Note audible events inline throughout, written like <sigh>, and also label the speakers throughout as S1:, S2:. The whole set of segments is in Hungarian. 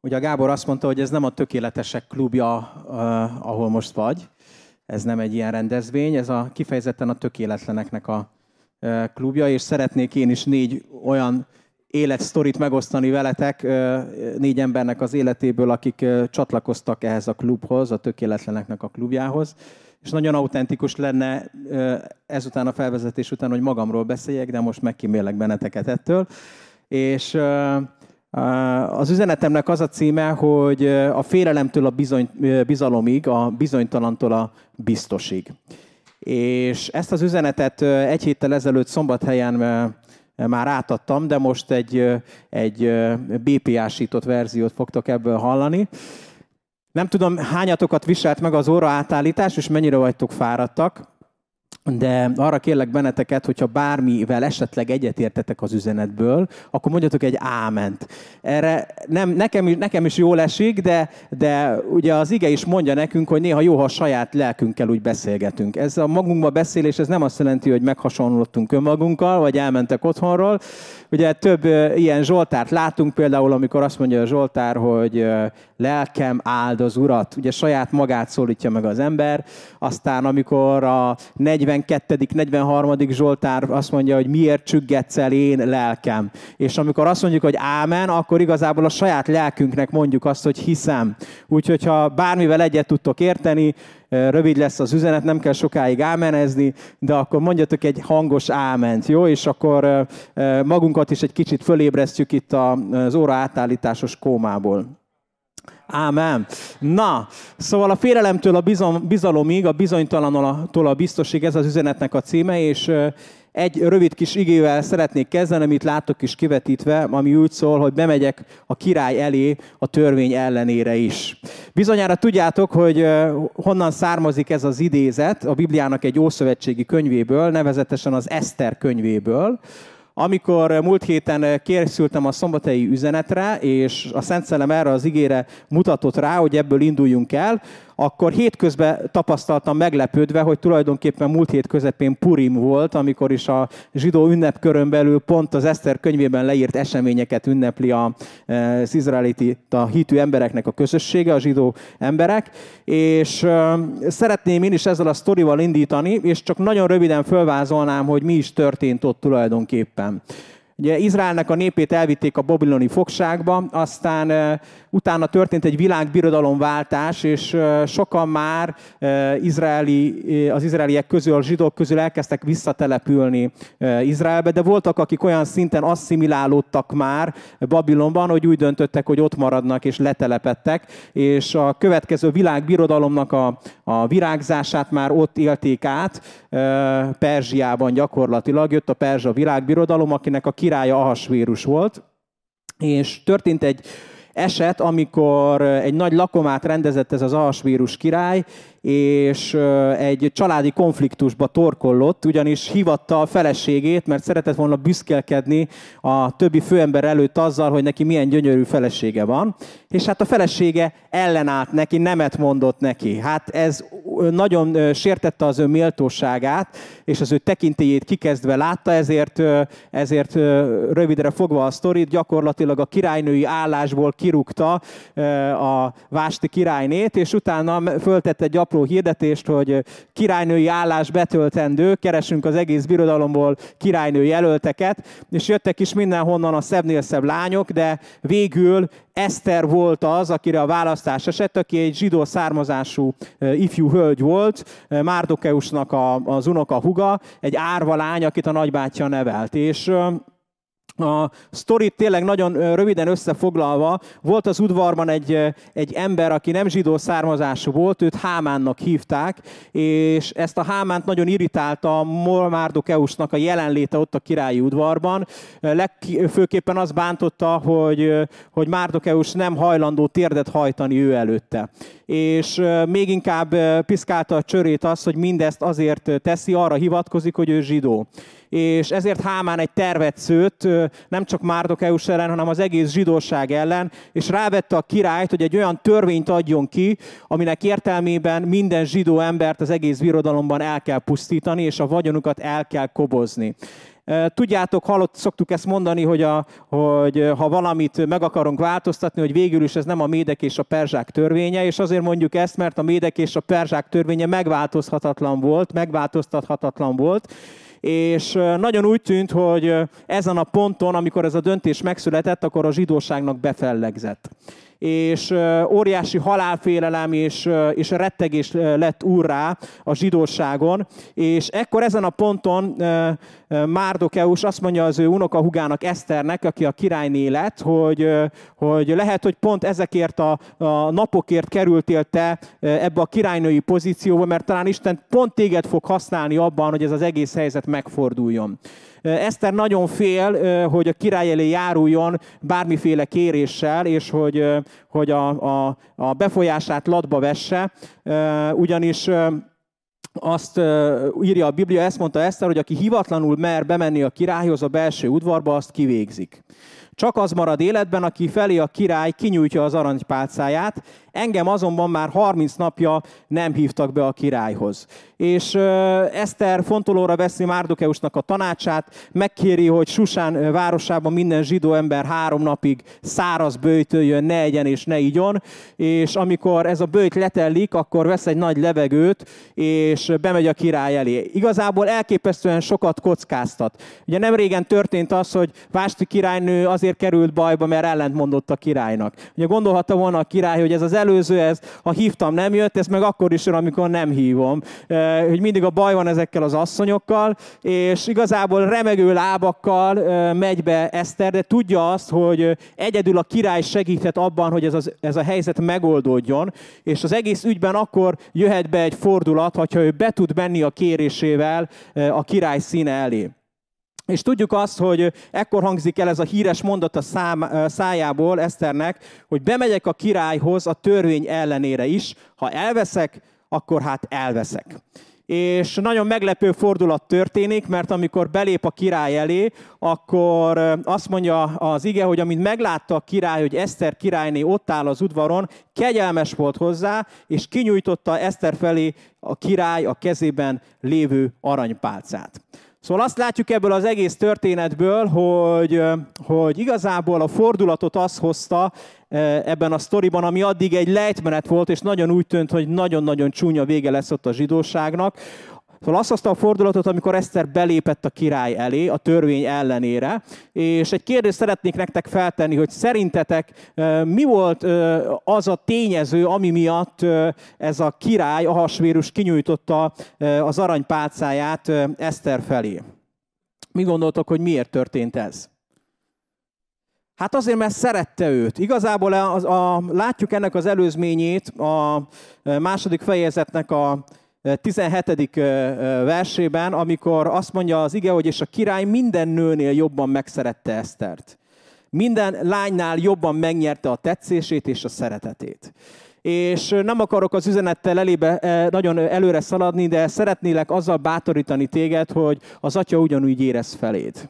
S1: Ugye a Gábor azt mondta, hogy ez nem a tökéletesek klubja, ahol most vagy. Ez nem egy ilyen rendezvény, ez a kifejezetten a tökéletleneknek a klubja, és szeretnék én is négy olyan életsztorit megosztani veletek, négy embernek az életéből, akik csatlakoztak ehhez a klubhoz, a tökéletleneknek a klubjához. És nagyon autentikus lenne ezután a felvezetés után, hogy magamról beszéljek, de most megkímélek benneteket ettől. És az üzenetemnek az a címe, hogy a félelemtől a bizony, bizalomig, a bizonytalantól a biztosig. És ezt az üzenetet egy héttel ezelőtt szombathelyen már átadtam, de most egy, egy BPA-sított verziót fogtok ebből hallani. Nem tudom, hányatokat viselt meg az óra átállítás, és mennyire vagytok fáradtak de arra kérlek benneteket, hogyha bármivel esetleg egyetértetek az üzenetből, akkor mondjatok egy áment. Erre nem, nekem, nekem is jól esik, de, de ugye az ige is mondja nekünk, hogy néha jó, ha a saját lelkünkkel úgy beszélgetünk. Ez a magunkba beszélés, ez nem azt jelenti, hogy meghasonlottunk önmagunkkal, vagy elmentek otthonról. Ugye több ilyen Zsoltárt látunk például, amikor azt mondja a Zsoltár, hogy lelkem áld az Urat. Ugye saját magát szólítja meg az ember. Aztán amikor a 40 42., 43. Zsoltár azt mondja, hogy miért csüggetsz el én lelkem. És amikor azt mondjuk, hogy ámen, akkor igazából a saját lelkünknek mondjuk azt, hogy hiszem. Úgyhogy ha bármivel egyet tudtok érteni, rövid lesz az üzenet, nem kell sokáig ámenezni, de akkor mondjatok egy hangos áment, jó? És akkor magunkat is egy kicsit fölébresztjük itt az óra átállításos kómából. Ámen. Na, szóval a félelemtől a bizalomig, a bizonytalanoktól a biztosig, ez az üzenetnek a címe, és egy rövid kis igével szeretnék kezdeni, amit látok is kivetítve, ami úgy szól, hogy bemegyek a király elé a törvény ellenére is. Bizonyára tudjátok, hogy honnan származik ez az idézet a Bibliának egy ószövetségi könyvéből, nevezetesen az Eszter könyvéből, amikor múlt héten készültem a szombathelyi üzenetre, és a Szent Szellem erre az igére mutatott rá, hogy ebből induljunk el, akkor hétközben tapasztaltam meglepődve, hogy tulajdonképpen múlt hét közepén Purim volt, amikor is a zsidó ünnepkörön belül pont az Eszter könyvében leírt eseményeket ünnepli az izraeliti, a hitű embereknek a közössége, a zsidó emberek, és szeretném én is ezzel a sztorival indítani, és csak nagyon röviden fölvázolnám, hogy mi is történt ott tulajdonképpen. Ugye Izraelnek a népét elvitték a babiloni fogságba, aztán utána történt egy világbirodalomváltás, és sokan már izraeli, az izraeliek közül, a zsidók közül elkezdtek visszatelepülni Izraelbe, de voltak, akik olyan szinten asszimilálódtak már Babilonban, hogy úgy döntöttek, hogy ott maradnak és letelepettek, és a következő világbirodalomnak a, a virágzását már ott élték át, Perzsiában gyakorlatilag. Jött a Perzsa világbirodalom, akinek a királya Ahasvérus volt, és történt egy eset, amikor egy nagy lakomát rendezett ez az Ahasvérus király, és egy családi konfliktusba torkollott, ugyanis hivatta a feleségét, mert szeretett volna büszkelkedni a többi főember előtt azzal, hogy neki milyen gyönyörű felesége van. És hát a felesége ellenállt neki, nemet mondott neki. Hát ez nagyon sértette az ő méltóságát, és az ő tekintélyét kikezdve látta, ezért, ezért rövidre fogva a sztorit, gyakorlatilag a királynői állásból kirúgta a Vásti királynét, és utána föltette egy apró hirdetést, hogy királynői állás betöltendő, keresünk az egész birodalomból királynői jelölteket, és jöttek is mindenhonnan a szebbnél szebb lányok, de végül Eszter volt az, akire a választás esett, aki egy zsidó származású ifjú hölgy volt, Márdokeusnak az unoka huga, egy árva lány, akit a nagybátyja nevelt. És a sztorit tényleg nagyon röviden összefoglalva, volt az udvarban egy, egy ember, aki nem zsidó származású volt, őt Hámánnak hívták, és ezt a Hámánt nagyon irritálta Márdokeusnak a jelenléte ott a királyi udvarban. Legfőképpen az bántotta, hogy, hogy Márdokeus nem hajlandó térdet hajtani ő előtte. És még inkább piszkálta a csörét az, hogy mindezt azért teszi, arra hivatkozik, hogy ő zsidó és ezért Hámán egy tervet szőtt, nem csak Márdokeus ellen, hanem az egész zsidóság ellen, és rávette a királyt, hogy egy olyan törvényt adjon ki, aminek értelmében minden zsidó embert az egész birodalomban el kell pusztítani, és a vagyonukat el kell kobozni. Tudjátok, hallott, szoktuk ezt mondani, hogy, a, hogy ha valamit meg akarunk változtatni, hogy végül is ez nem a médek és a perzsák törvénye, és azért mondjuk ezt, mert a médek és a perzsák törvénye megváltozhatatlan volt, megváltoztathatatlan volt, és nagyon úgy tűnt, hogy ezen a ponton, amikor ez a döntés megszületett, akkor a zsidóságnak befellegzett és óriási halálfélelem és, és rettegés lett úrrá a zsidóságon, és ekkor ezen a ponton Márdokeus azt mondja az ő unokahugának Eszternek, aki a királyné lett, hogy, hogy lehet, hogy pont ezekért a, a napokért kerültél te ebbe a királynői pozícióba, mert talán Isten pont téged fog használni abban, hogy ez az egész helyzet megforduljon. Eszter nagyon fél, hogy a király elé járuljon bármiféle kéréssel, és hogy, hogy a, a, a befolyását latba vesse, ugyanis azt írja a Biblia, ezt mondta Eszter, hogy aki hivatlanul mer bemenni a királyhoz a belső udvarba, azt kivégzik. Csak az marad életben, aki felé a király kinyújtja az aranypálcáját, engem azonban már 30 napja nem hívtak be a királyhoz. És Eszter fontolóra veszi Márdokeusnak a tanácsát, megkéri, hogy Susán városában minden zsidó ember három napig száraz bőjtöljön, ne egyen és ne igyon, és amikor ez a bőjt letellik, akkor vesz egy nagy levegőt, és bemegy a király elé. Igazából elképesztően sokat kockáztat. Ugye nem régen történt az, hogy Vásti királynő azért került bajba, mert ellentmondott a királynak. Ugye gondolhatta volna a király, hogy ez az előző, ez, ha hívtam, nem jött, ez meg akkor is jön, amikor nem hívom. Hogy mindig a baj van ezekkel az asszonyokkal, és igazából remegő lábakkal megy be Eszter, de tudja azt, hogy egyedül a király segíthet abban, hogy ez, az, ez a helyzet megoldódjon, és az egész ügyben akkor jöhet be egy fordulat, hogyha ő be tud menni a kérésével a király színe elé. És tudjuk azt, hogy ekkor hangzik el ez a híres mondat a szám, szájából Eszternek, hogy bemegyek a királyhoz a törvény ellenére is, ha elveszek, akkor hát elveszek. És nagyon meglepő fordulat történik, mert amikor belép a király elé, akkor azt mondja az ige, hogy amint meglátta a király, hogy Eszter királyné ott áll az udvaron, kegyelmes volt hozzá, és kinyújtotta Eszter felé a király a kezében lévő aranypálcát. Szóval azt látjuk ebből az egész történetből, hogy, hogy igazából a fordulatot az hozta ebben a sztoriban, ami addig egy lejtmenet volt, és nagyon úgy tűnt, hogy nagyon-nagyon csúnya vége lesz ott a zsidóságnak, Szóval azt hozta a fordulatot, amikor Eszter belépett a király elé, a törvény ellenére, és egy kérdést szeretnék nektek feltenni, hogy szerintetek mi volt az a tényező, ami miatt ez a király, Ahasvérus kinyújtotta az aranypálcáját Eszter felé? Mi gondoltok, hogy miért történt ez? Hát azért, mert szerette őt. Igazából a, a, a, látjuk ennek az előzményét a második fejezetnek a 17. versében, amikor azt mondja az ige, hogy és a király minden nőnél jobban megszerette Esztert. Minden lánynál jobban megnyerte a tetszését és a szeretetét. És nem akarok az üzenettel elébe nagyon előre szaladni, de szeretnélek azzal bátorítani téged, hogy az atya ugyanúgy érez feléd.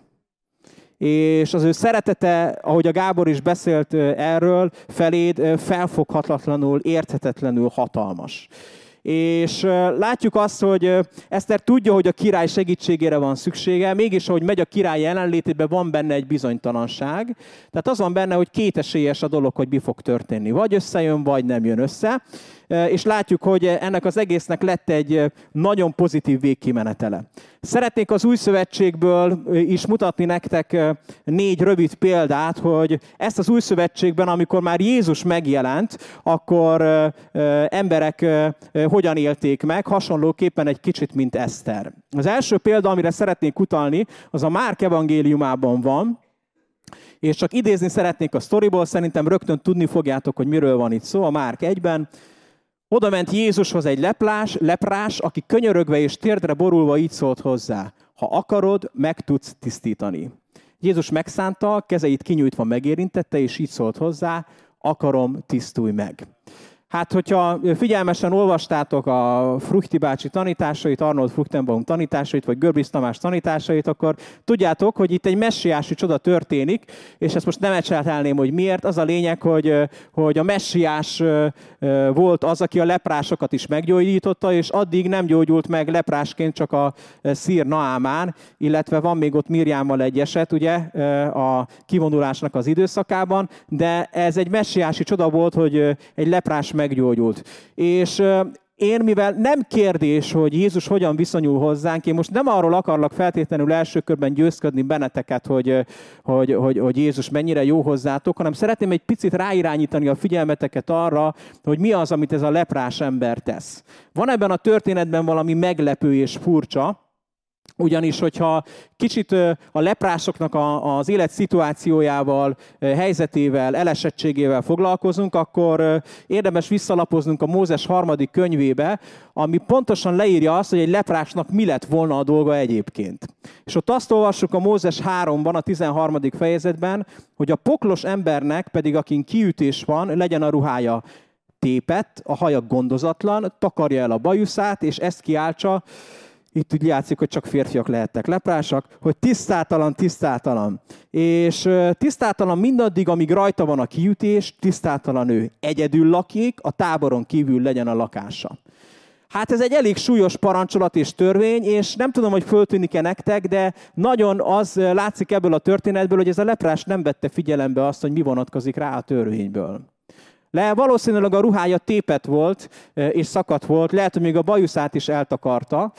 S1: És az ő szeretete, ahogy a Gábor is beszélt erről, feléd felfoghatatlanul, érthetetlenül hatalmas. És látjuk azt, hogy Eszter tudja, hogy a király segítségére van szüksége, mégis, ahogy megy a király jelenlétében, van benne egy bizonytalanság. Tehát az van benne, hogy kétesélyes a dolog, hogy mi fog történni. Vagy összejön, vagy nem jön össze és látjuk, hogy ennek az egésznek lett egy nagyon pozitív végkimenetele. Szeretnék az új szövetségből is mutatni nektek négy rövid példát, hogy ezt az új szövetségben, amikor már Jézus megjelent, akkor emberek hogyan élték meg, hasonlóképpen egy kicsit, mint Eszter. Az első példa, amire szeretnék utalni, az a Márk evangéliumában van, és csak idézni szeretnék a sztoriból, szerintem rögtön tudni fogjátok, hogy miről van itt szó. A Márk 1-ben oda ment Jézushoz egy leplás, leprás, aki könyörögve és térdre borulva így szólt hozzá. Ha akarod, meg tudsz tisztítani. Jézus megszánta, kezeit kinyújtva megérintette, és így szólt hozzá, akarom, tisztulj meg. Hát, hogyha figyelmesen olvastátok a Fruchti bácsi tanításait, Arnold Fruchtenbaum tanításait, vagy Görbis Tamás tanításait, akkor tudjátok, hogy itt egy messiási csoda történik, és ezt most nem ecseltelném, hogy miért. Az a lényeg, hogy, hogy a messiás volt az, aki a leprásokat is meggyógyította, és addig nem gyógyult meg leprásként csak a szír Naámán, illetve van még ott Mirjámmal egy eset, ugye, a kivonulásnak az időszakában, de ez egy messiási csoda volt, hogy egy leprás meggyógyult. És én, mivel nem kérdés, hogy Jézus hogyan viszonyul hozzánk, én most nem arról akarlak feltétlenül első körben győzködni benneteket, hogy, hogy, hogy, hogy Jézus mennyire jó hozzátok, hanem szeretném egy picit ráirányítani a figyelmeteket arra, hogy mi az, amit ez a leprás ember tesz. Van ebben a történetben valami meglepő és furcsa, ugyanis, hogyha kicsit a leprásoknak az élet szituációjával, helyzetével, elesettségével foglalkozunk, akkor érdemes visszalapoznunk a Mózes harmadik könyvébe, ami pontosan leírja azt, hogy egy leprásnak mi lett volna a dolga egyébként. És ott azt olvassuk a Mózes 3-ban, a 13. fejezetben, hogy a poklos embernek pedig, akin kiütés van, legyen a ruhája tépett, a haja gondozatlan, takarja el a bajuszát, és ezt kiáltsa, itt úgy játszik, hogy csak férfiak lehettek leprásak, hogy tisztátalan, tisztátalan. És tisztátalan mindaddig, amíg rajta van a kiütés, tisztátalan ő. Egyedül lakik, a táboron kívül legyen a lakása. Hát ez egy elég súlyos parancsolat és törvény, és nem tudom, hogy föltűnik-e nektek, de nagyon az látszik ebből a történetből, hogy ez a leprás nem vette figyelembe azt, hogy mi vonatkozik rá a törvényből. Le valószínűleg a ruhája tépet volt, és szakadt volt, lehet, hogy még a bajuszát is eltakarta,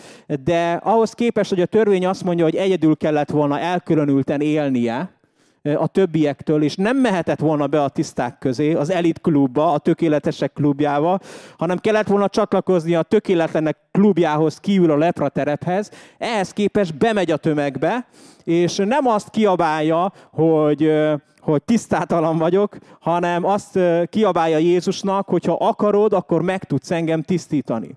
S1: de ahhoz képest, hogy a törvény azt mondja, hogy egyedül kellett volna elkülönülten élnie, a többiektől, és nem mehetett volna be a tiszták közé, az elit klubba, a tökéletesek klubjába, hanem kellett volna csatlakozni a tökéletlenek klubjához kívül a lepra terephez. Ehhez képest bemegy a tömegbe, és nem azt kiabálja, hogy, hogy tisztátalan vagyok, hanem azt kiabálja Jézusnak, hogy ha akarod, akkor meg tudsz engem tisztítani.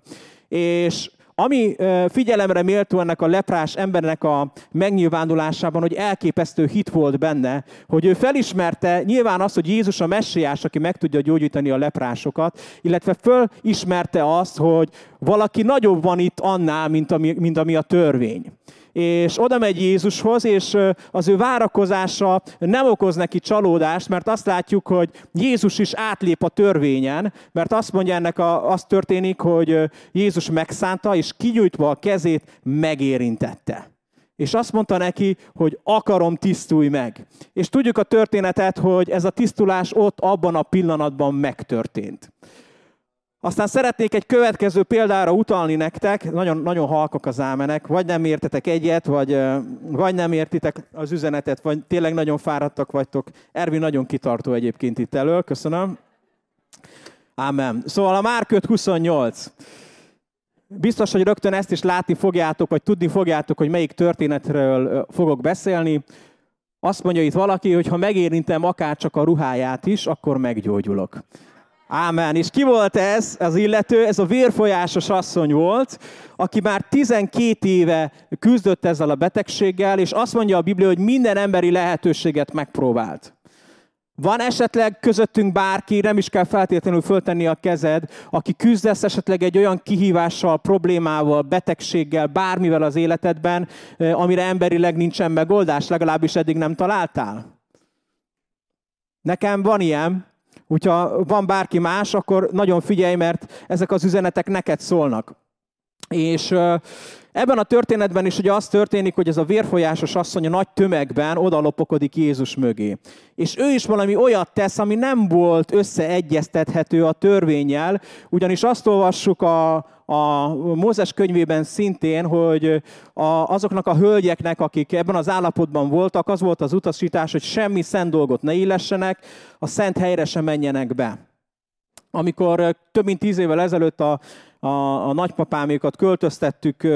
S1: És ami figyelemre méltó ennek a leprás embernek a megnyilvánulásában, hogy elképesztő hit volt benne, hogy ő felismerte nyilván azt, hogy Jézus a messiás, aki meg tudja gyógyítani a leprásokat, illetve fölismerte azt, hogy valaki nagyobb van itt annál, mint ami, mint ami a törvény és oda megy Jézushoz, és az ő várakozása nem okoz neki csalódást, mert azt látjuk, hogy Jézus is átlép a törvényen, mert azt mondja ennek, a, az történik, hogy Jézus megszánta, és kinyújtva a kezét megérintette. És azt mondta neki, hogy akarom, tisztulj meg. És tudjuk a történetet, hogy ez a tisztulás ott abban a pillanatban megtörtént. Aztán szeretnék egy következő példára utalni nektek, nagyon, nagyon halkok az ámenek, vagy nem értetek egyet, vagy, vagy nem értitek az üzenetet, vagy tényleg nagyon fáradtak vagytok. Ervin nagyon kitartó egyébként itt elől, köszönöm. Ámen. Szóval a Márk 28. Biztos, hogy rögtön ezt is látni fogjátok, vagy tudni fogjátok, hogy melyik történetről fogok beszélni. Azt mondja itt valaki, hogy ha megérintem akár csak a ruháját is, akkor meggyógyulok. Ámen. És ki volt ez, az illető? Ez a vérfolyásos asszony volt, aki már 12 éve küzdött ezzel a betegséggel, és azt mondja a Biblia, hogy minden emberi lehetőséget megpróbált. Van esetleg közöttünk bárki, nem is kell feltétlenül föltenni a kezed, aki küzdesz esetleg egy olyan kihívással, problémával, betegséggel, bármivel az életedben, amire emberileg nincsen megoldás, legalábbis eddig nem találtál? Nekem van ilyen, Hogyha van bárki más, akkor nagyon figyelj, mert ezek az üzenetek neked szólnak. És ebben a történetben is ugye az történik, hogy ez a vérfolyásos asszony a nagy tömegben odalopokodik Jézus mögé. És ő is valami olyat tesz, ami nem volt összeegyeztethető a törvényel, ugyanis azt olvassuk a, a Mózes könyvében szintén, hogy a, azoknak a hölgyeknek, akik ebben az állapotban voltak, az volt az utasítás, hogy semmi szent dolgot ne illessenek, a szent helyre sem menjenek be. Amikor több mint tíz évvel ezelőtt a a, a nagypapámékat költöztettük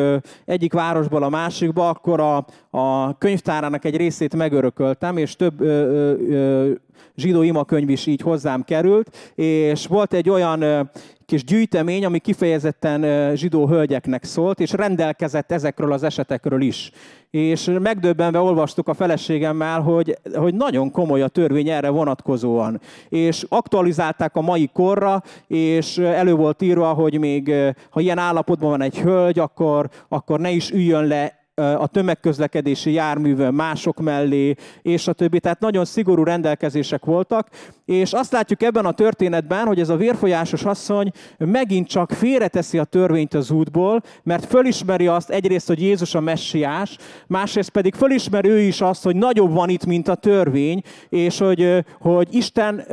S1: egyik városból a másikba, akkor a, a könyvtárának egy részét megörököltem, és több ö, ö, zsidó imakönyv is így hozzám került, és volt egy olyan kis gyűjtemény, ami kifejezetten zsidó hölgyeknek szólt, és rendelkezett ezekről az esetekről is. És megdöbbenve olvastuk a feleségemmel, hogy, hogy nagyon komoly a törvény erre vonatkozóan. És aktualizálták a mai korra, és elő volt írva, hogy még ha ilyen állapotban van egy hölgy, akkor, akkor ne is üljön le a tömegközlekedési járművön mások mellé, és a többi. Tehát nagyon szigorú rendelkezések voltak, és azt látjuk ebben a történetben, hogy ez a vérfolyásos asszony megint csak félreteszi a törvényt az útból, mert fölismeri azt egyrészt, hogy Jézus a messiás, másrészt pedig fölismeri ő is azt, hogy nagyobb van itt, mint a törvény, és hogy, hogy Isten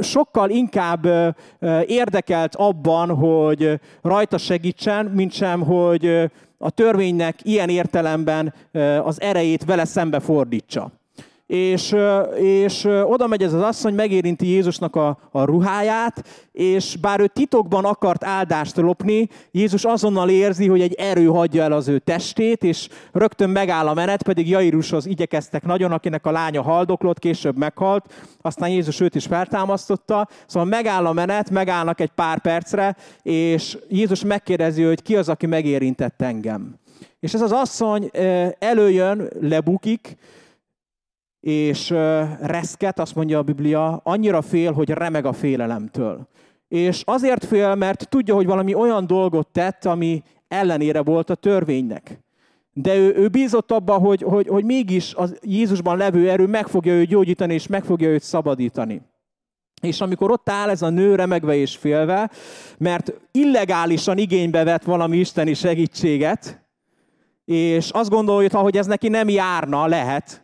S1: sokkal inkább érdekelt abban, hogy rajta segítsen, mint sem, hogy a törvénynek ilyen értelemben az erejét vele szembe fordítsa. És, és oda megy ez az asszony, megérinti Jézusnak a, a ruháját, és bár ő titokban akart áldást lopni, Jézus azonnal érzi, hogy egy erő hagyja el az ő testét, és rögtön megáll a menet, pedig Jairushoz igyekeztek nagyon, akinek a lánya haldoklott, később meghalt, aztán Jézus őt is feltámasztotta, szóval megáll a menet, megállnak egy pár percre, és Jézus megkérdezi, hogy ki az, aki megérintett engem. És ez az asszony előjön, lebukik, és reszket, azt mondja a Biblia, annyira fél, hogy remeg a félelemtől. És azért fél, mert tudja, hogy valami olyan dolgot tett, ami ellenére volt a törvénynek. De ő, ő bízott abba, hogy, hogy, hogy mégis az Jézusban levő erő meg fogja őt gyógyítani, és meg fogja őt szabadítani. És amikor ott áll ez a nő remegve és félve, mert illegálisan igénybe vett valami isteni segítséget, és azt gondolja, hogy ez neki nem járna, lehet,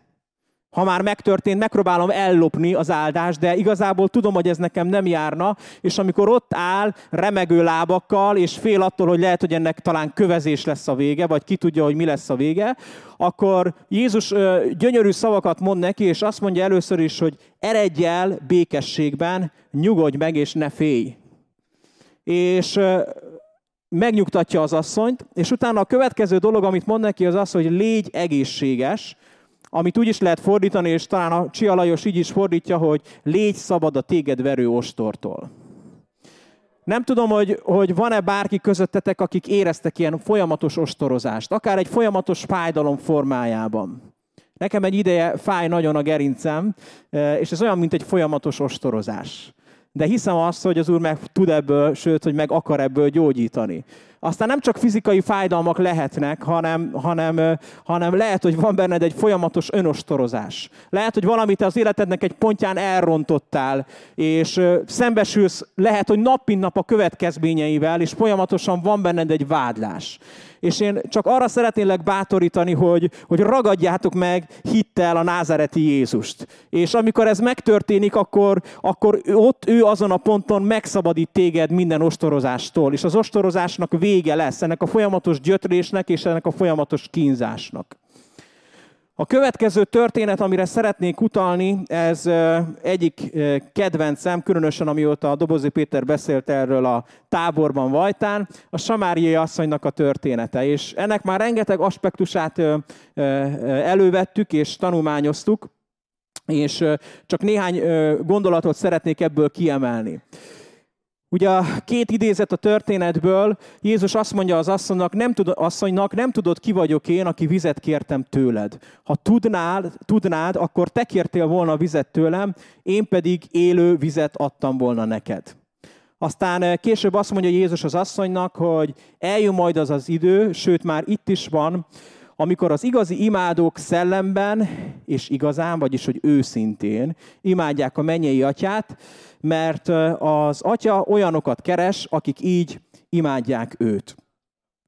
S1: ha már megtörtént, megpróbálom ellopni az áldást, de igazából tudom, hogy ez nekem nem járna, és amikor ott áll remegő lábakkal, és fél attól, hogy lehet, hogy ennek talán kövezés lesz a vége, vagy ki tudja, hogy mi lesz a vége, akkor Jézus gyönyörű szavakat mond neki, és azt mondja először is, hogy eredj el békességben, nyugodj meg, és ne félj. És megnyugtatja az asszonyt, és utána a következő dolog, amit mond neki, az az, hogy légy egészséges, amit úgy is lehet fordítani, és talán a Csia Lajos így is fordítja, hogy légy szabad a téged verő ostortól. Nem tudom, hogy, hogy van-e bárki közöttetek, akik éreztek ilyen folyamatos ostorozást, akár egy folyamatos fájdalom formájában. Nekem egy ideje fáj nagyon a gerincem, eh, és ez olyan, mint egy folyamatos ostorozás. De hiszem azt, hogy az Úr meg tud ebből, sőt, hogy meg akar ebből gyógyítani aztán nem csak fizikai fájdalmak lehetnek, hanem, hanem, hanem lehet, hogy van benned egy folyamatos önostorozás. Lehet, hogy valamit az életednek egy pontján elrontottál, és szembesülsz, lehet, hogy nap mint nap a következményeivel, és folyamatosan van benned egy vádlás. És én csak arra szeretnélek bátorítani, hogy, hogy ragadjátok meg hittel a názereti Jézust. És amikor ez megtörténik, akkor, akkor ott ő azon a ponton megszabadít téged minden ostorozástól. És az ostorozásnak vége lesz, ennek a folyamatos gyötrésnek és ennek a folyamatos kínzásnak. A következő történet, amire szeretnék utalni, ez egyik kedvencem, különösen amióta a Dobozi Péter beszélt erről a táborban Vajtán, a Samáriai asszonynak a története. És ennek már rengeteg aspektusát elővettük és tanulmányoztuk, és csak néhány gondolatot szeretnék ebből kiemelni. Ugye a két idézet a történetből, Jézus azt mondja az asszonynak, nem, tud, asszonynak, nem tudod, ki vagyok én, aki vizet kértem tőled. Ha tudnád, tudnád, akkor te kértél volna vizet tőlem, én pedig élő vizet adtam volna neked. Aztán eh, később azt mondja Jézus az asszonynak, hogy eljön majd az az idő, sőt már itt is van, amikor az igazi imádók szellemben és igazán, vagyis hogy őszintén imádják a mennyei atyát, mert az atya olyanokat keres, akik így imádják őt.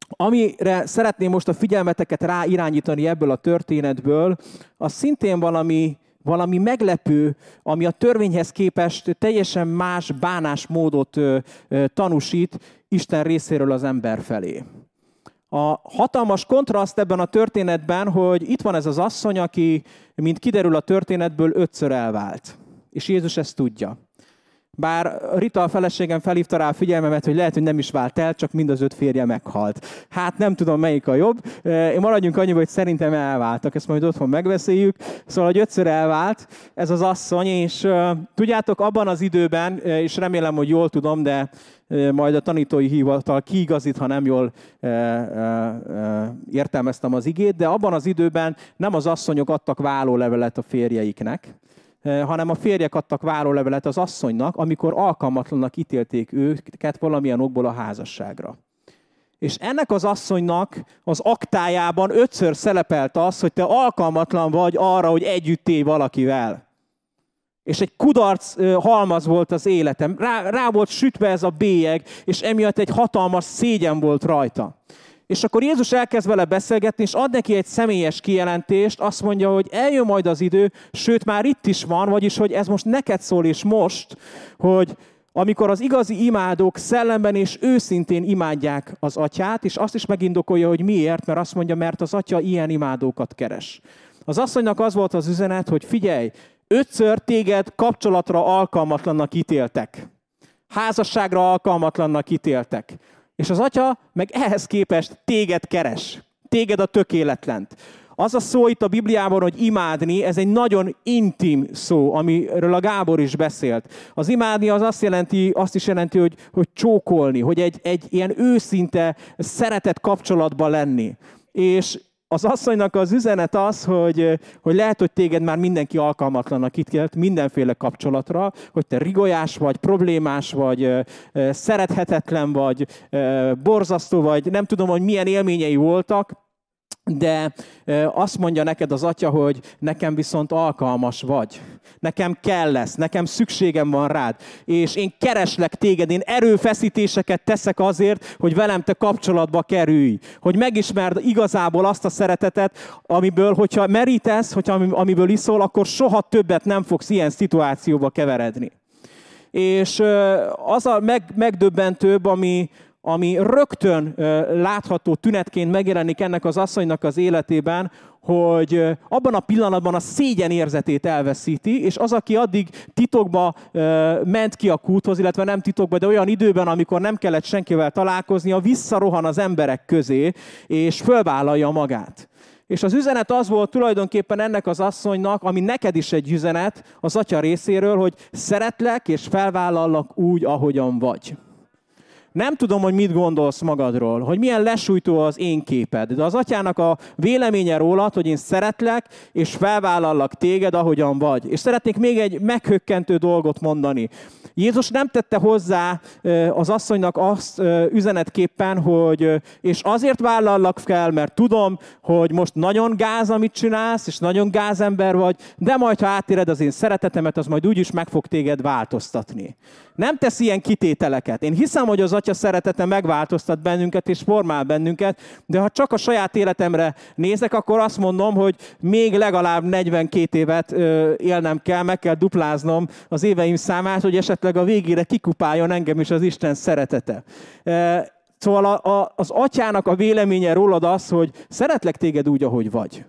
S1: Amire szeretném most a figyelmeteket ráirányítani ebből a történetből, az szintén valami, valami meglepő, ami a törvényhez képest teljesen más bánásmódot tanúsít Isten részéről az ember felé. A hatalmas kontraszt ebben a történetben, hogy itt van ez az asszony, aki, mint kiderül a történetből, ötször elvált. És Jézus ezt tudja. Bár Rita a feleségem felhívta rá a figyelmemet, hogy lehet, hogy nem is vált el, csak mind az öt férje meghalt. Hát nem tudom, melyik a jobb. Én maradjunk annyiba, hogy szerintem elváltak, ezt majd otthon megbeszéljük. Szóval, hogy ötször elvált ez az asszony, és tudjátok, abban az időben, és remélem, hogy jól tudom, de majd a tanítói hivatal kiigazít, ha nem jól e, e, értelmeztem az igét, de abban az időben nem az asszonyok adtak vállólevelet a férjeiknek, hanem a férjek adtak várólevelet az asszonynak, amikor alkalmatlannak ítélték őket valamilyen okból a házasságra. És ennek az asszonynak az aktájában ötször szelepelt az, hogy te alkalmatlan vagy arra, hogy együtt élj valakivel. És egy kudarc halmaz volt az életem. Rá, rá volt sütve ez a bélyeg, és emiatt egy hatalmas szégyen volt rajta. És akkor Jézus elkezd vele beszélgetni, és ad neki egy személyes kijelentést, azt mondja, hogy eljön majd az idő, sőt már itt is van, vagyis hogy ez most neked szól, és most, hogy amikor az igazi imádók szellemben és őszintén imádják az atyát, és azt is megindokolja, hogy miért, mert azt mondja, mert az atya ilyen imádókat keres. Az asszonynak az volt az üzenet, hogy figyelj, ötször téged kapcsolatra alkalmatlannak ítéltek. Házasságra alkalmatlannak ítéltek. És az atya meg ehhez képest téged keres. Téged a tökéletlent. Az a szó itt a Bibliában, hogy imádni, ez egy nagyon intim szó, amiről a Gábor is beszélt. Az imádni az azt, jelenti, azt is jelenti, hogy, hogy csókolni, hogy egy, egy ilyen őszinte, szeretett kapcsolatban lenni. És az asszonynak az üzenet az, hogy, hogy lehet, hogy téged már mindenki alkalmatlanak ítélt mindenféle kapcsolatra, hogy te rigolyás vagy, problémás vagy, szerethetetlen vagy, borzasztó vagy, nem tudom, hogy milyen élményei voltak, de azt mondja neked az atya, hogy nekem viszont alkalmas vagy. Nekem kell lesz, nekem szükségem van rád. És én kereslek téged, én erőfeszítéseket teszek azért, hogy velem te kapcsolatba kerülj. Hogy megismerd igazából azt a szeretetet, amiből, hogyha merítesz, hogyha amiből iszol, akkor soha többet nem fogsz ilyen szituációba keveredni. És az a meg, megdöbbentőbb, ami, ami rögtön látható tünetként megjelenik ennek az asszonynak az életében, hogy abban a pillanatban a szégyen érzetét elveszíti, és az, aki addig titokba ment ki a kúthoz, illetve nem titokba, de olyan időben, amikor nem kellett senkivel találkoznia, visszarohan az emberek közé, és fölvállalja magát. És az üzenet az volt tulajdonképpen ennek az asszonynak, ami neked is egy üzenet az atya részéről, hogy szeretlek és felvállallak úgy, ahogyan vagy. Nem tudom, hogy mit gondolsz magadról, hogy milyen lesújtó az én képed, de az atyának a véleménye rólad, hogy én szeretlek, és felvállallak téged, ahogyan vagy. És szeretnék még egy meghökkentő dolgot mondani. Jézus nem tette hozzá az asszonynak azt üzenetképpen, hogy és azért vállallak fel, mert tudom, hogy most nagyon gáz, amit csinálsz, és nagyon gázember vagy, de majd, ha átéred az én szeretetemet, az majd úgyis meg fog téged változtatni. Nem tesz ilyen kitételeket. Én hiszem, hogy az Atya szeretete megváltoztat bennünket és formál bennünket, de ha csak a saját életemre nézek, akkor azt mondom, hogy még legalább 42 évet élnem kell, meg kell dupláznom az éveim számát, hogy esetleg a végére kikupáljon engem is az Isten szeretete. Szóval a, a, az atyának a véleménye rólad az, hogy szeretlek téged úgy, ahogy vagy.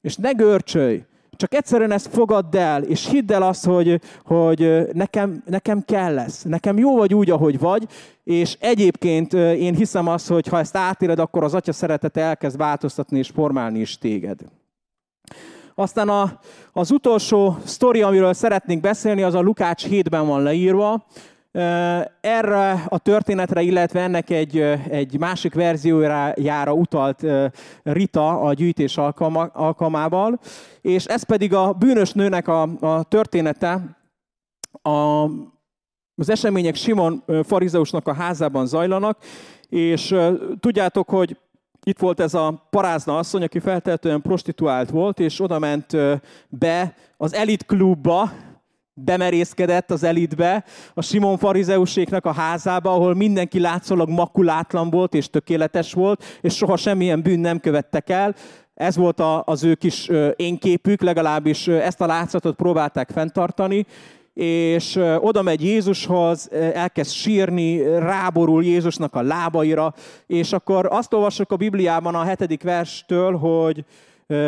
S1: És ne görcsölj, csak egyszerűen ezt fogadd el, és hidd el azt, hogy, hogy nekem, nekem kell lesz. Nekem jó vagy úgy, ahogy vagy, és egyébként én hiszem azt, hogy ha ezt átéled, akkor az Atya szeretete elkezd változtatni és formálni is téged. Aztán a, az utolsó sztori, amiről szeretnék beszélni, az a Lukács 7-ben van leírva. Erre a történetre, illetve ennek egy, egy másik verziójára utalt Rita a gyűjtés alkalma, alkalmával, és ez pedig a bűnös nőnek a, a története, a, az események Simon farizeusnak a házában zajlanak, és tudjátok, hogy itt volt ez a parázna asszony, aki feltehetően prostituált volt, és oda ment be az elit klubba, bemerészkedett az elitbe, a Simon farizeuséknak a házába, ahol mindenki látszólag makulátlan volt és tökéletes volt, és soha semmilyen bűn nem követtek el. Ez volt a, az ő kis énképük, legalábbis ezt a látszatot próbálták fenntartani, és oda megy Jézushoz, elkezd sírni, ráborul Jézusnak a lábaira, és akkor azt olvassuk a Bibliában a hetedik verstől, hogy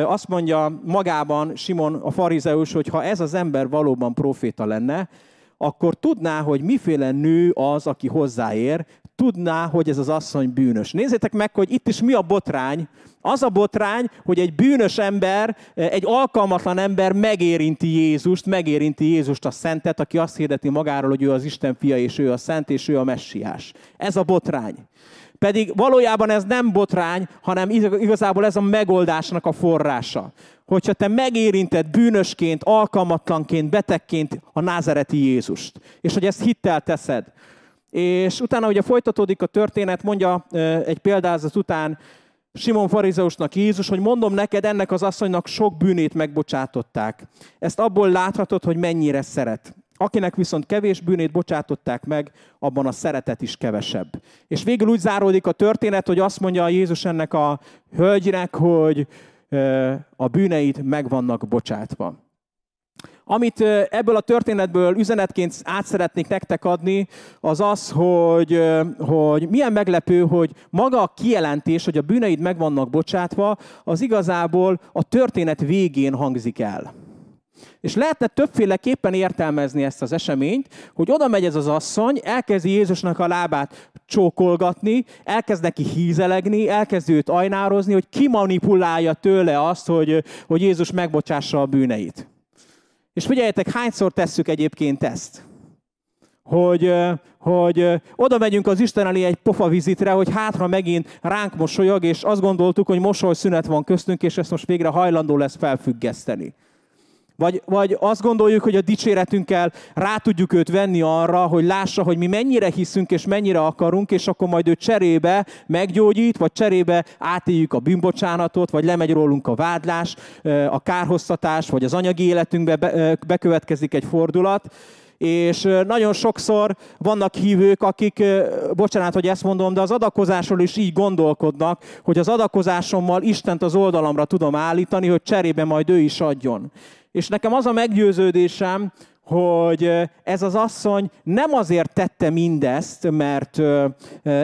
S1: azt mondja magában Simon a farizeus, hogy ha ez az ember valóban proféta lenne, akkor tudná, hogy miféle nő az, aki hozzáér, tudná, hogy ez az asszony bűnös. Nézzétek meg, hogy itt is mi a botrány. Az a botrány, hogy egy bűnös ember, egy alkalmatlan ember megérinti Jézust, megérinti Jézust a szentet, aki azt hirdeti magáról, hogy ő az Isten fia, és ő a szent, és ő a messiás. Ez a botrány. Pedig valójában ez nem botrány, hanem igazából ez a megoldásnak a forrása. Hogyha te megérinted bűnösként, alkalmatlanként, betegként a názereti Jézust, és hogy ezt hittel teszed, és utána ugye folytatódik a történet, mondja egy példázat után Simon farizeusnak Jézus, hogy mondom neked, ennek az asszonynak sok bűnét megbocsátották. Ezt abból láthatod, hogy mennyire szeret. Akinek viszont kevés bűnét bocsátották meg, abban a szeretet is kevesebb. És végül úgy záródik a történet, hogy azt mondja Jézus ennek a hölgynek, hogy a bűneit meg vannak bocsátva. Amit ebből a történetből üzenetként át szeretnék nektek adni, az az, hogy, hogy milyen meglepő, hogy maga a kijelentés, hogy a bűneid meg vannak bocsátva, az igazából a történet végén hangzik el. És lehetne többféleképpen értelmezni ezt az eseményt, hogy oda megy ez az asszony, elkezdi Jézusnak a lábát csókolgatni, elkezd neki hízelegni, elkezd őt ajnározni, hogy kimanipulálja tőle azt, hogy, hogy Jézus megbocsássa a bűneit. És figyeljetek, hányszor tesszük egyébként ezt? Hogy, hogy oda megyünk az Isten elé egy pofa vizitre, hogy hátra megint ránk mosolyog, és azt gondoltuk, hogy mosoly szünet van köztünk, és ezt most végre hajlandó lesz felfüggeszteni. Vagy, vagy azt gondoljuk, hogy a dicséretünkkel rá tudjuk őt venni arra, hogy lássa, hogy mi mennyire hiszünk és mennyire akarunk, és akkor majd ő cserébe meggyógyít, vagy cserébe átéljük a bűnbocsánatot, vagy lemegy rólunk a vádlás, a kárhoztatás, vagy az anyagi életünkbe bekövetkezik egy fordulat. És nagyon sokszor vannak hívők, akik, bocsánat, hogy ezt mondom, de az adakozásról is így gondolkodnak, hogy az adakozásommal Istent az oldalamra tudom állítani, hogy cserébe majd ő is adjon. És nekem az a meggyőződésem, hogy ez az asszony nem azért tette mindezt, mert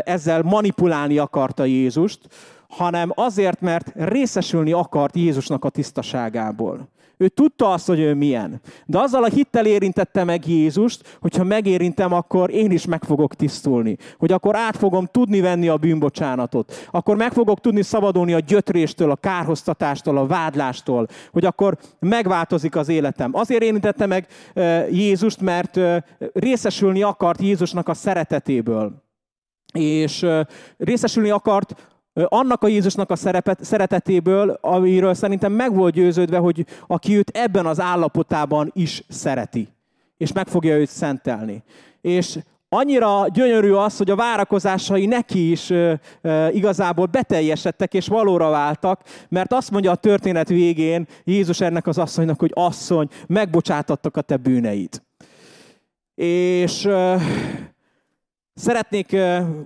S1: ezzel manipulálni akarta Jézust, hanem azért, mert részesülni akart Jézusnak a tisztaságából. Ő tudta azt, hogy ő milyen. De azzal a hittel érintette meg Jézust, hogyha megérintem, akkor én is meg fogok tisztulni. Hogy akkor át fogom tudni venni a bűnbocsánatot. Akkor meg fogok tudni szabadulni a gyötréstől, a kárhoztatástól, a vádlástól. Hogy akkor megváltozik az életem. Azért érintette meg Jézust, mert részesülni akart Jézusnak a szeretetéből. És részesülni akart annak a Jézusnak a szerepet, szeretetéből, amiről szerintem meg volt győződve, hogy aki őt ebben az állapotában is szereti, és meg fogja őt szentelni. És annyira gyönyörű az, hogy a várakozásai neki is ö, ö, igazából beteljesedtek és valóra váltak, mert azt mondja a történet végén Jézus ennek az asszonynak, hogy asszony, megbocsátattak a te bűneid. És ö, Szeretnék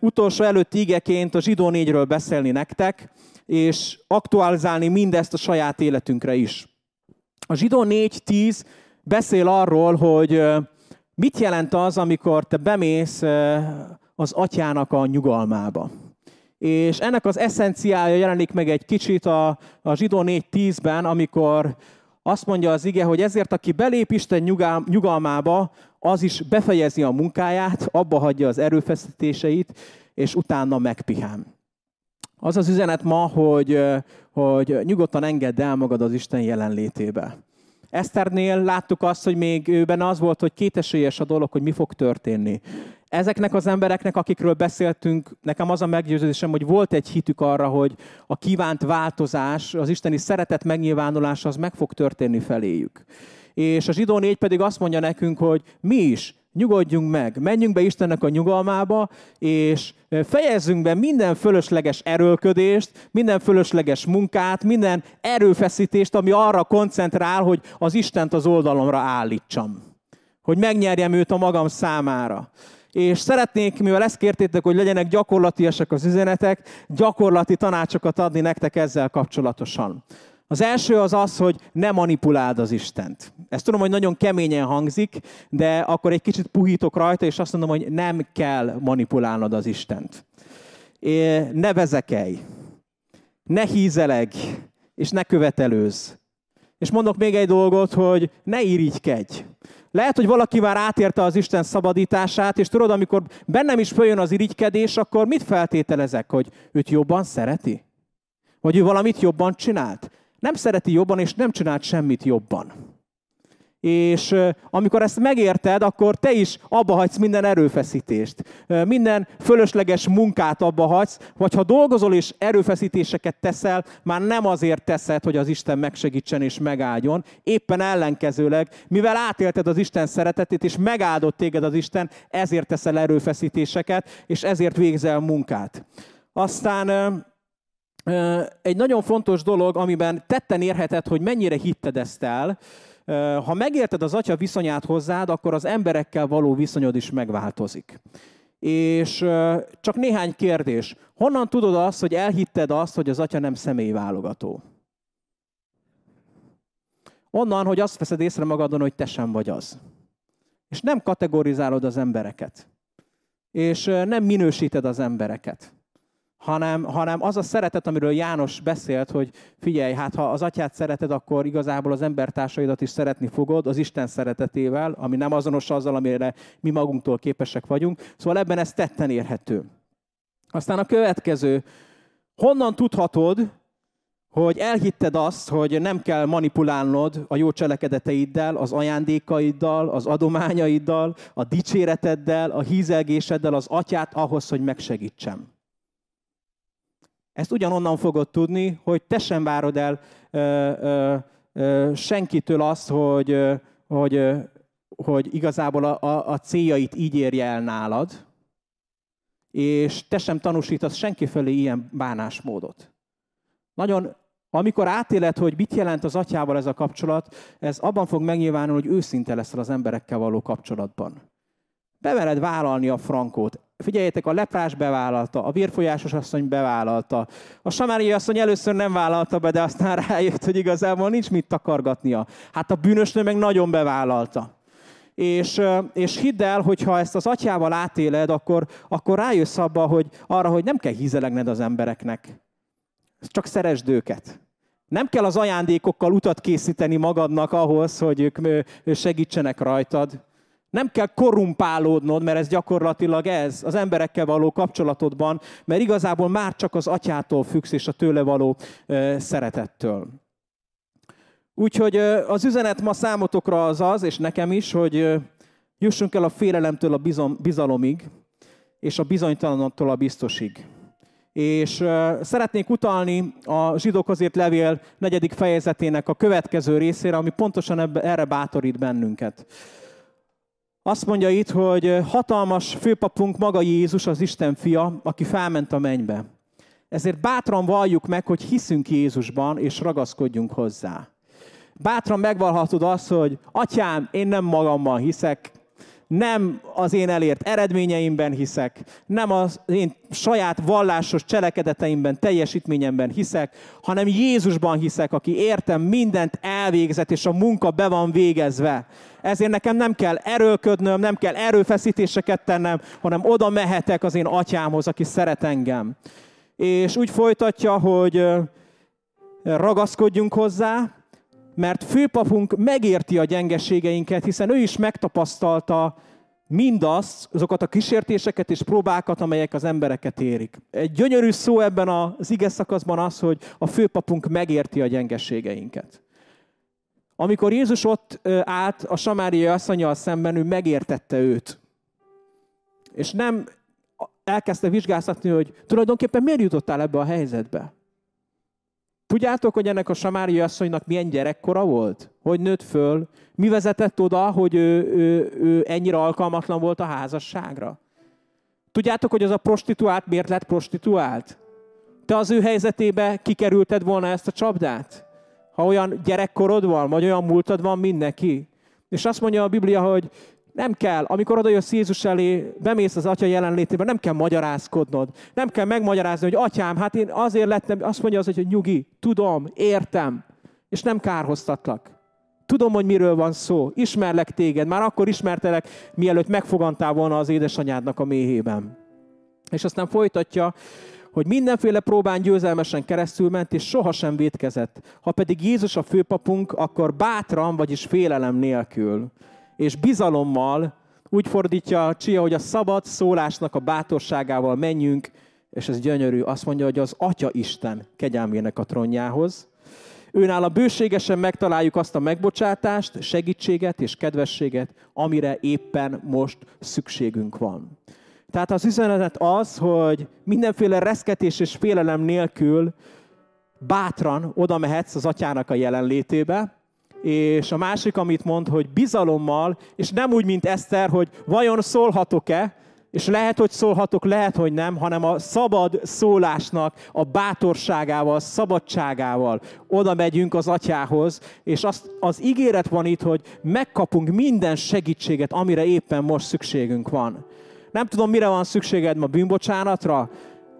S1: utolsó előtt ígeként a zsidó négyről beszélni nektek, és aktualizálni mindezt a saját életünkre is. A zsidó 4.10 beszél arról, hogy mit jelent az, amikor te bemész az atyának a nyugalmába. És ennek az eszenciája jelenik meg egy kicsit a, a zsidó 4.10-ben, amikor azt mondja az ige, hogy ezért, aki belép Isten nyugalmába, az is befejezi a munkáját, abba hagyja az erőfeszítéseit, és utána megpihen. Az az üzenet ma, hogy, hogy nyugodtan engedd el magad az Isten jelenlétébe. Eszternél láttuk azt, hogy még őben az volt, hogy kétesélyes a dolog, hogy mi fog történni. Ezeknek az embereknek, akikről beszéltünk, nekem az a meggyőződésem, hogy volt egy hitük arra, hogy a kívánt változás, az isteni szeretet megnyilvánulása az meg fog történni feléjük. És a zsidó négy pedig azt mondja nekünk, hogy mi is nyugodjunk meg, menjünk be Istennek a nyugalmába, és fejezzünk be minden fölösleges erőlködést, minden fölösleges munkát, minden erőfeszítést, ami arra koncentrál, hogy az Istent az oldalomra állítsam. Hogy megnyerjem őt a magam számára. És szeretnék, mivel ezt kértétek, hogy legyenek gyakorlatiasak az üzenetek, gyakorlati tanácsokat adni nektek ezzel kapcsolatosan. Az első az az, hogy ne manipuláld az Istent. Ezt tudom, hogy nagyon keményen hangzik, de akkor egy kicsit puhítok rajta, és azt mondom, hogy nem kell manipulálnod az Istent. Ne vezekelj, ne hízeleg, és ne követelőz. És mondok még egy dolgot, hogy ne irigykedj. Lehet, hogy valaki már átérte az Isten szabadítását, és tudod, amikor bennem is följön az irigykedés, akkor mit feltételezek, hogy őt jobban szereti? Vagy ő valamit jobban csinált? Nem szereti jobban, és nem csinált semmit jobban és amikor ezt megérted, akkor te is abba hagysz minden erőfeszítést, minden fölösleges munkát abba hagysz, vagy ha dolgozol és erőfeszítéseket teszel, már nem azért teszed, hogy az Isten megsegítsen és megáldjon, éppen ellenkezőleg, mivel átélted az Isten szeretetét, és megáldott téged az Isten, ezért teszel erőfeszítéseket, és ezért végzel munkát. Aztán egy nagyon fontos dolog, amiben tetten érheted, hogy mennyire hitted ezt el, ha megérted az atya viszonyát hozzád, akkor az emberekkel való viszonyod is megváltozik. És csak néhány kérdés. Honnan tudod azt, hogy elhitted azt, hogy az atya nem személyválogató? Onnan, hogy azt veszed észre magadon, hogy te sem vagy az. És nem kategorizálod az embereket. És nem minősíted az embereket hanem, hanem az a szeretet, amiről János beszélt, hogy figyelj, hát ha az atyát szereted, akkor igazából az embertársaidat is szeretni fogod az Isten szeretetével, ami nem azonos azzal, amire mi magunktól képesek vagyunk. Szóval ebben ez tetten érhető. Aztán a következő, honnan tudhatod, hogy elhitted azt, hogy nem kell manipulálnod a jó cselekedeteiddel, az ajándékaiddal, az adományaiddal, a dicséreteddel, a hízelgéseddel az atyát ahhoz, hogy megsegítsem. Ezt ugyanonnan fogod tudni, hogy te sem várod el ö, ö, ö, senkitől azt, hogy, ö, hogy, ö, hogy igazából a, a, céljait így érje el nálad, és te sem tanúsítasz senki felé ilyen bánásmódot. Nagyon, amikor átéled, hogy mit jelent az atyával ez a kapcsolat, ez abban fog megnyilvánulni, hogy őszinte leszel az emberekkel való kapcsolatban. Bevered vállalni a frankót. Figyeljetek, a leprás bevállalta, a vérfolyásos asszony bevállalta. A samáriai asszony először nem vállalta be, de aztán <laughs> rájött, hogy igazából nincs mit takargatnia. Hát a bűnösnő meg nagyon bevállalta. És, és hidd el, hogy ha ezt az atyával átéled, akkor, akkor rájössz abba, hogy arra, hogy nem kell hízelegned az embereknek. Csak szeresd őket. Nem kell az ajándékokkal utat készíteni magadnak ahhoz, hogy ők segítsenek rajtad. Nem kell korrumpálódnod, mert ez gyakorlatilag ez az emberekkel való kapcsolatodban, mert igazából már csak az atyától függsz és a tőle való szeretettől. Úgyhogy az üzenet ma számotokra az az, és nekem is, hogy jussunk el a félelemtől a bizalomig, és a bizonytalanattól a biztosig. És szeretnék utalni a zsidók azért levél negyedik fejezetének a következő részére, ami pontosan erre bátorít bennünket. Azt mondja itt, hogy hatalmas főpapunk maga Jézus, az Isten fia, aki felment a mennybe. Ezért bátran valljuk meg, hogy hiszünk Jézusban, és ragaszkodjunk hozzá. Bátran megvalhatod azt, hogy atyám, én nem magamban hiszek, nem az én elért eredményeimben hiszek, nem az én saját vallásos cselekedeteimben, teljesítményemben hiszek, hanem Jézusban hiszek, aki értem mindent elvégzett, és a munka be van végezve. Ezért nekem nem kell erőlködnöm, nem kell erőfeszítéseket tennem, hanem oda mehetek az én atyámhoz, aki szeret engem. És úgy folytatja, hogy ragaszkodjunk hozzá, mert főpapunk megérti a gyengeségeinket, hiszen ő is megtapasztalta mindazt, azokat a kísértéseket és próbákat, amelyek az embereket érik. Egy gyönyörű szó ebben az ige szakaszban az, hogy a főpapunk megérti a gyengeségeinket. Amikor Jézus ott állt a samáriai asszonyjal szemben, ő megértette őt. És nem elkezdte vizsgáztatni, hogy tulajdonképpen miért jutottál ebbe a helyzetbe. Tudjátok, hogy ennek a samáriai asszonynak milyen gyerekkora volt? Hogy nőtt föl? Mi vezetett oda, hogy ő, ő, ő ennyire alkalmatlan volt a házasságra? Tudjátok, hogy az a prostituált miért lett prostituált? Te az ő helyzetébe kikerülted volna ezt a csapdát? Ha olyan gyerekkorod van, vagy olyan múltad van, mint? És azt mondja a Biblia, hogy nem kell, amikor oda jössz Jézus elé, bemész az Atya jelenlétében, nem kell magyarázkodnod. Nem kell megmagyarázni, hogy Atyám, hát én azért lettem, azt mondja az, hogy nyugi, tudom, értem, és nem kárhoztatlak. Tudom, hogy miről van szó, ismerlek téged, már akkor ismertelek, mielőtt megfogantál volna az édesanyádnak a méhében. És aztán folytatja, hogy mindenféle próbán győzelmesen keresztül ment, és sohasem vétkezett. Ha pedig Jézus a főpapunk, akkor bátran, vagyis félelem nélkül, és bizalommal, úgy fordítja a Csia, hogy a szabad szólásnak a bátorságával menjünk, és ez gyönyörű, azt mondja, hogy az Atya Isten kegyelmének a tronjához. Őnála bőségesen megtaláljuk azt a megbocsátást, segítséget és kedvességet, amire éppen most szükségünk van. Tehát az üzenet az, hogy mindenféle reszketés és félelem nélkül bátran oda mehetsz az atyának a jelenlétébe, és a másik, amit mond, hogy bizalommal, és nem úgy, mint Eszter, hogy vajon szólhatok-e, és lehet, hogy szólhatok, lehet, hogy nem, hanem a szabad szólásnak a bátorságával, a szabadságával oda megyünk az atyához, és azt, az ígéret van itt, hogy megkapunk minden segítséget, amire éppen most szükségünk van. Nem tudom, mire van szükséged ma bűnbocsánatra,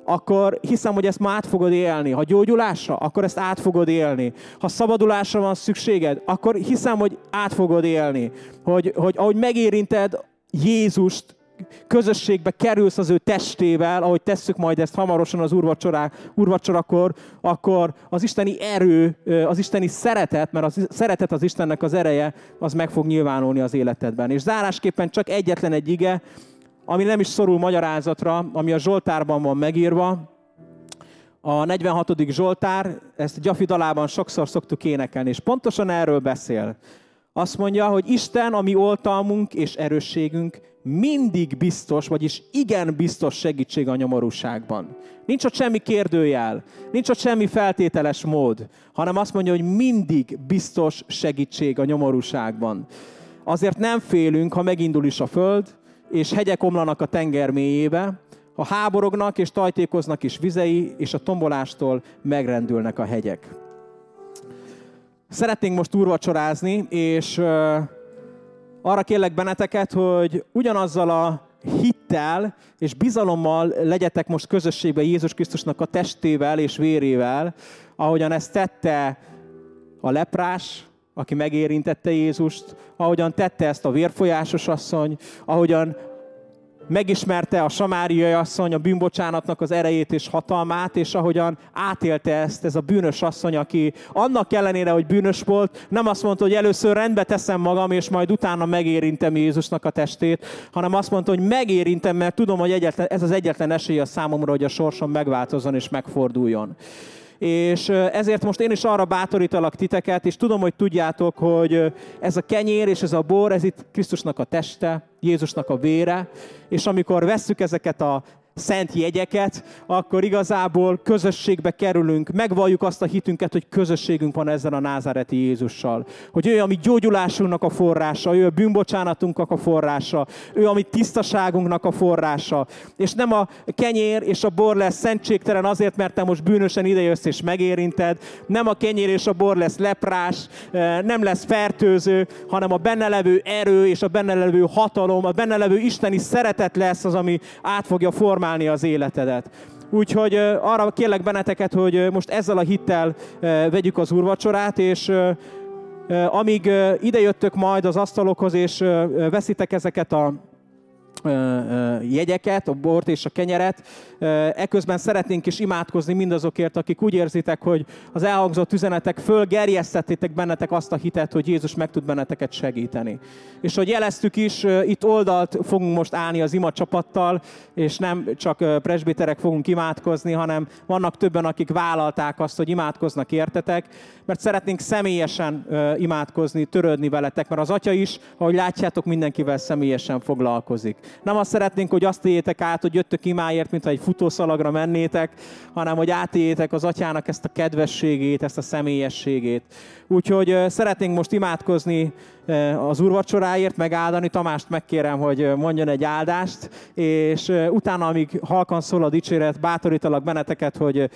S1: akkor hiszem, hogy ezt ma át fogod élni. Ha gyógyulásra, akkor ezt át fogod élni. Ha szabadulásra van szükséged, akkor hiszem, hogy át fogod élni. Hogy, hogy ahogy megérinted Jézust, közösségbe kerülsz az ő testével, ahogy tesszük majd ezt hamarosan az úrvacsorakor, akkor az isteni erő, az isteni szeretet, mert a szeretet az Istennek az ereje, az meg fog nyilvánulni az életedben. És zárásképpen csak egyetlen egy ige, ami nem is szorul magyarázatra, ami a Zsoltárban van megírva, a 46. Zsoltár, ezt Gyafi dalában sokszor szoktuk énekelni, és pontosan erről beszél. Azt mondja, hogy Isten, ami oltalmunk és erősségünk, mindig biztos, vagyis igen biztos segítség a nyomorúságban. Nincs ott semmi kérdőjel, nincs ott semmi feltételes mód, hanem azt mondja, hogy mindig biztos segítség a nyomorúságban. Azért nem félünk, ha megindul is a föld, és hegyek omlanak a tenger mélyébe, ha háborognak és tajtékoznak is vizei, és a tombolástól megrendülnek a hegyek. Szeretnénk most úrvacsorázni, és arra kérlek benneteket, hogy ugyanazzal a hittel és bizalommal legyetek most közösségben Jézus Krisztusnak a testével és vérével, ahogyan ezt tette a leprás, aki megérintette Jézust, ahogyan tette ezt a vérfolyásos asszony, ahogyan megismerte a samáriai asszony a bűnbocsánatnak az erejét és hatalmát, és ahogyan átélte ezt, ez a bűnös asszony, aki annak ellenére, hogy bűnös volt, nem azt mondta, hogy először rendbe teszem magam, és majd utána megérintem Jézusnak a testét, hanem azt mondta, hogy megérintem, mert tudom, hogy egyetlen, ez az egyetlen esély a számomra, hogy a sorsom megváltozzon és megforduljon és ezért most én is arra bátorítalak titeket, és tudom, hogy tudjátok, hogy ez a kenyér és ez a bor, ez itt Krisztusnak a teste, Jézusnak a vére, és amikor vesszük ezeket a szent jegyeket, akkor igazából közösségbe kerülünk, megvalljuk azt a hitünket, hogy közösségünk van ezzel a názáreti Jézussal. Hogy ő, ami gyógyulásunknak a forrása, ő a bűnbocsánatunknak a forrása, ő, ami tisztaságunknak a forrása. És nem a kenyér és a bor lesz szentségtelen azért, mert te most bűnösen idejössz és megérinted, nem a kenyér és a bor lesz leprás, eh, nem lesz fertőző, hanem a benne levő erő és a benne levő hatalom, a benne levő isteni szeretet lesz az, ami át fogja formálni formálni az életedet. Úgyhogy arra kérlek benneteket, hogy most ezzel a hittel vegyük az úrvacsorát, és amíg idejöttök majd az asztalokhoz, és veszitek ezeket a jegyeket, a bort és a kenyeret. Eközben szeretnénk is imádkozni mindazokért, akik úgy érzitek, hogy az elhangzott üzenetek fölgerjesztettétek bennetek azt a hitet, hogy Jézus meg tud benneteket segíteni. És hogy jeleztük is, itt oldalt fogunk most állni az ima csapattal, és nem csak presbiterek fogunk imádkozni, hanem vannak többen, akik vállalták azt, hogy imádkoznak értetek, mert szeretnénk személyesen imádkozni, törődni veletek, mert az Atya is, ahogy látjátok, mindenkivel személyesen foglalkozik. Nem azt szeretnénk, hogy azt éljétek át, hogy jöttök imáért, mintha egy futószalagra mennétek, hanem hogy átéljétek az atyának ezt a kedvességét, ezt a személyességét. Úgyhogy szeretnénk most imádkozni az úrvacsoráért, megáldani. Tamást megkérem, hogy mondjon egy áldást, és utána, amíg halkan szól a dicséret, bátorítalak benneteket, hogy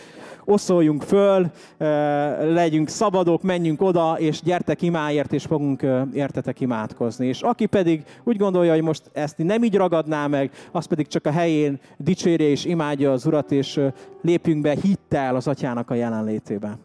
S1: oszoljunk föl, legyünk szabadok, menjünk oda, és gyertek imáért, és fogunk értetek imádkozni. És aki pedig úgy gondolja, hogy most ezt nem így ragadná meg, az pedig csak a helyén dicsérje és imádja az Urat, és lépjünk be hittel az Atyának a jelenlétébe.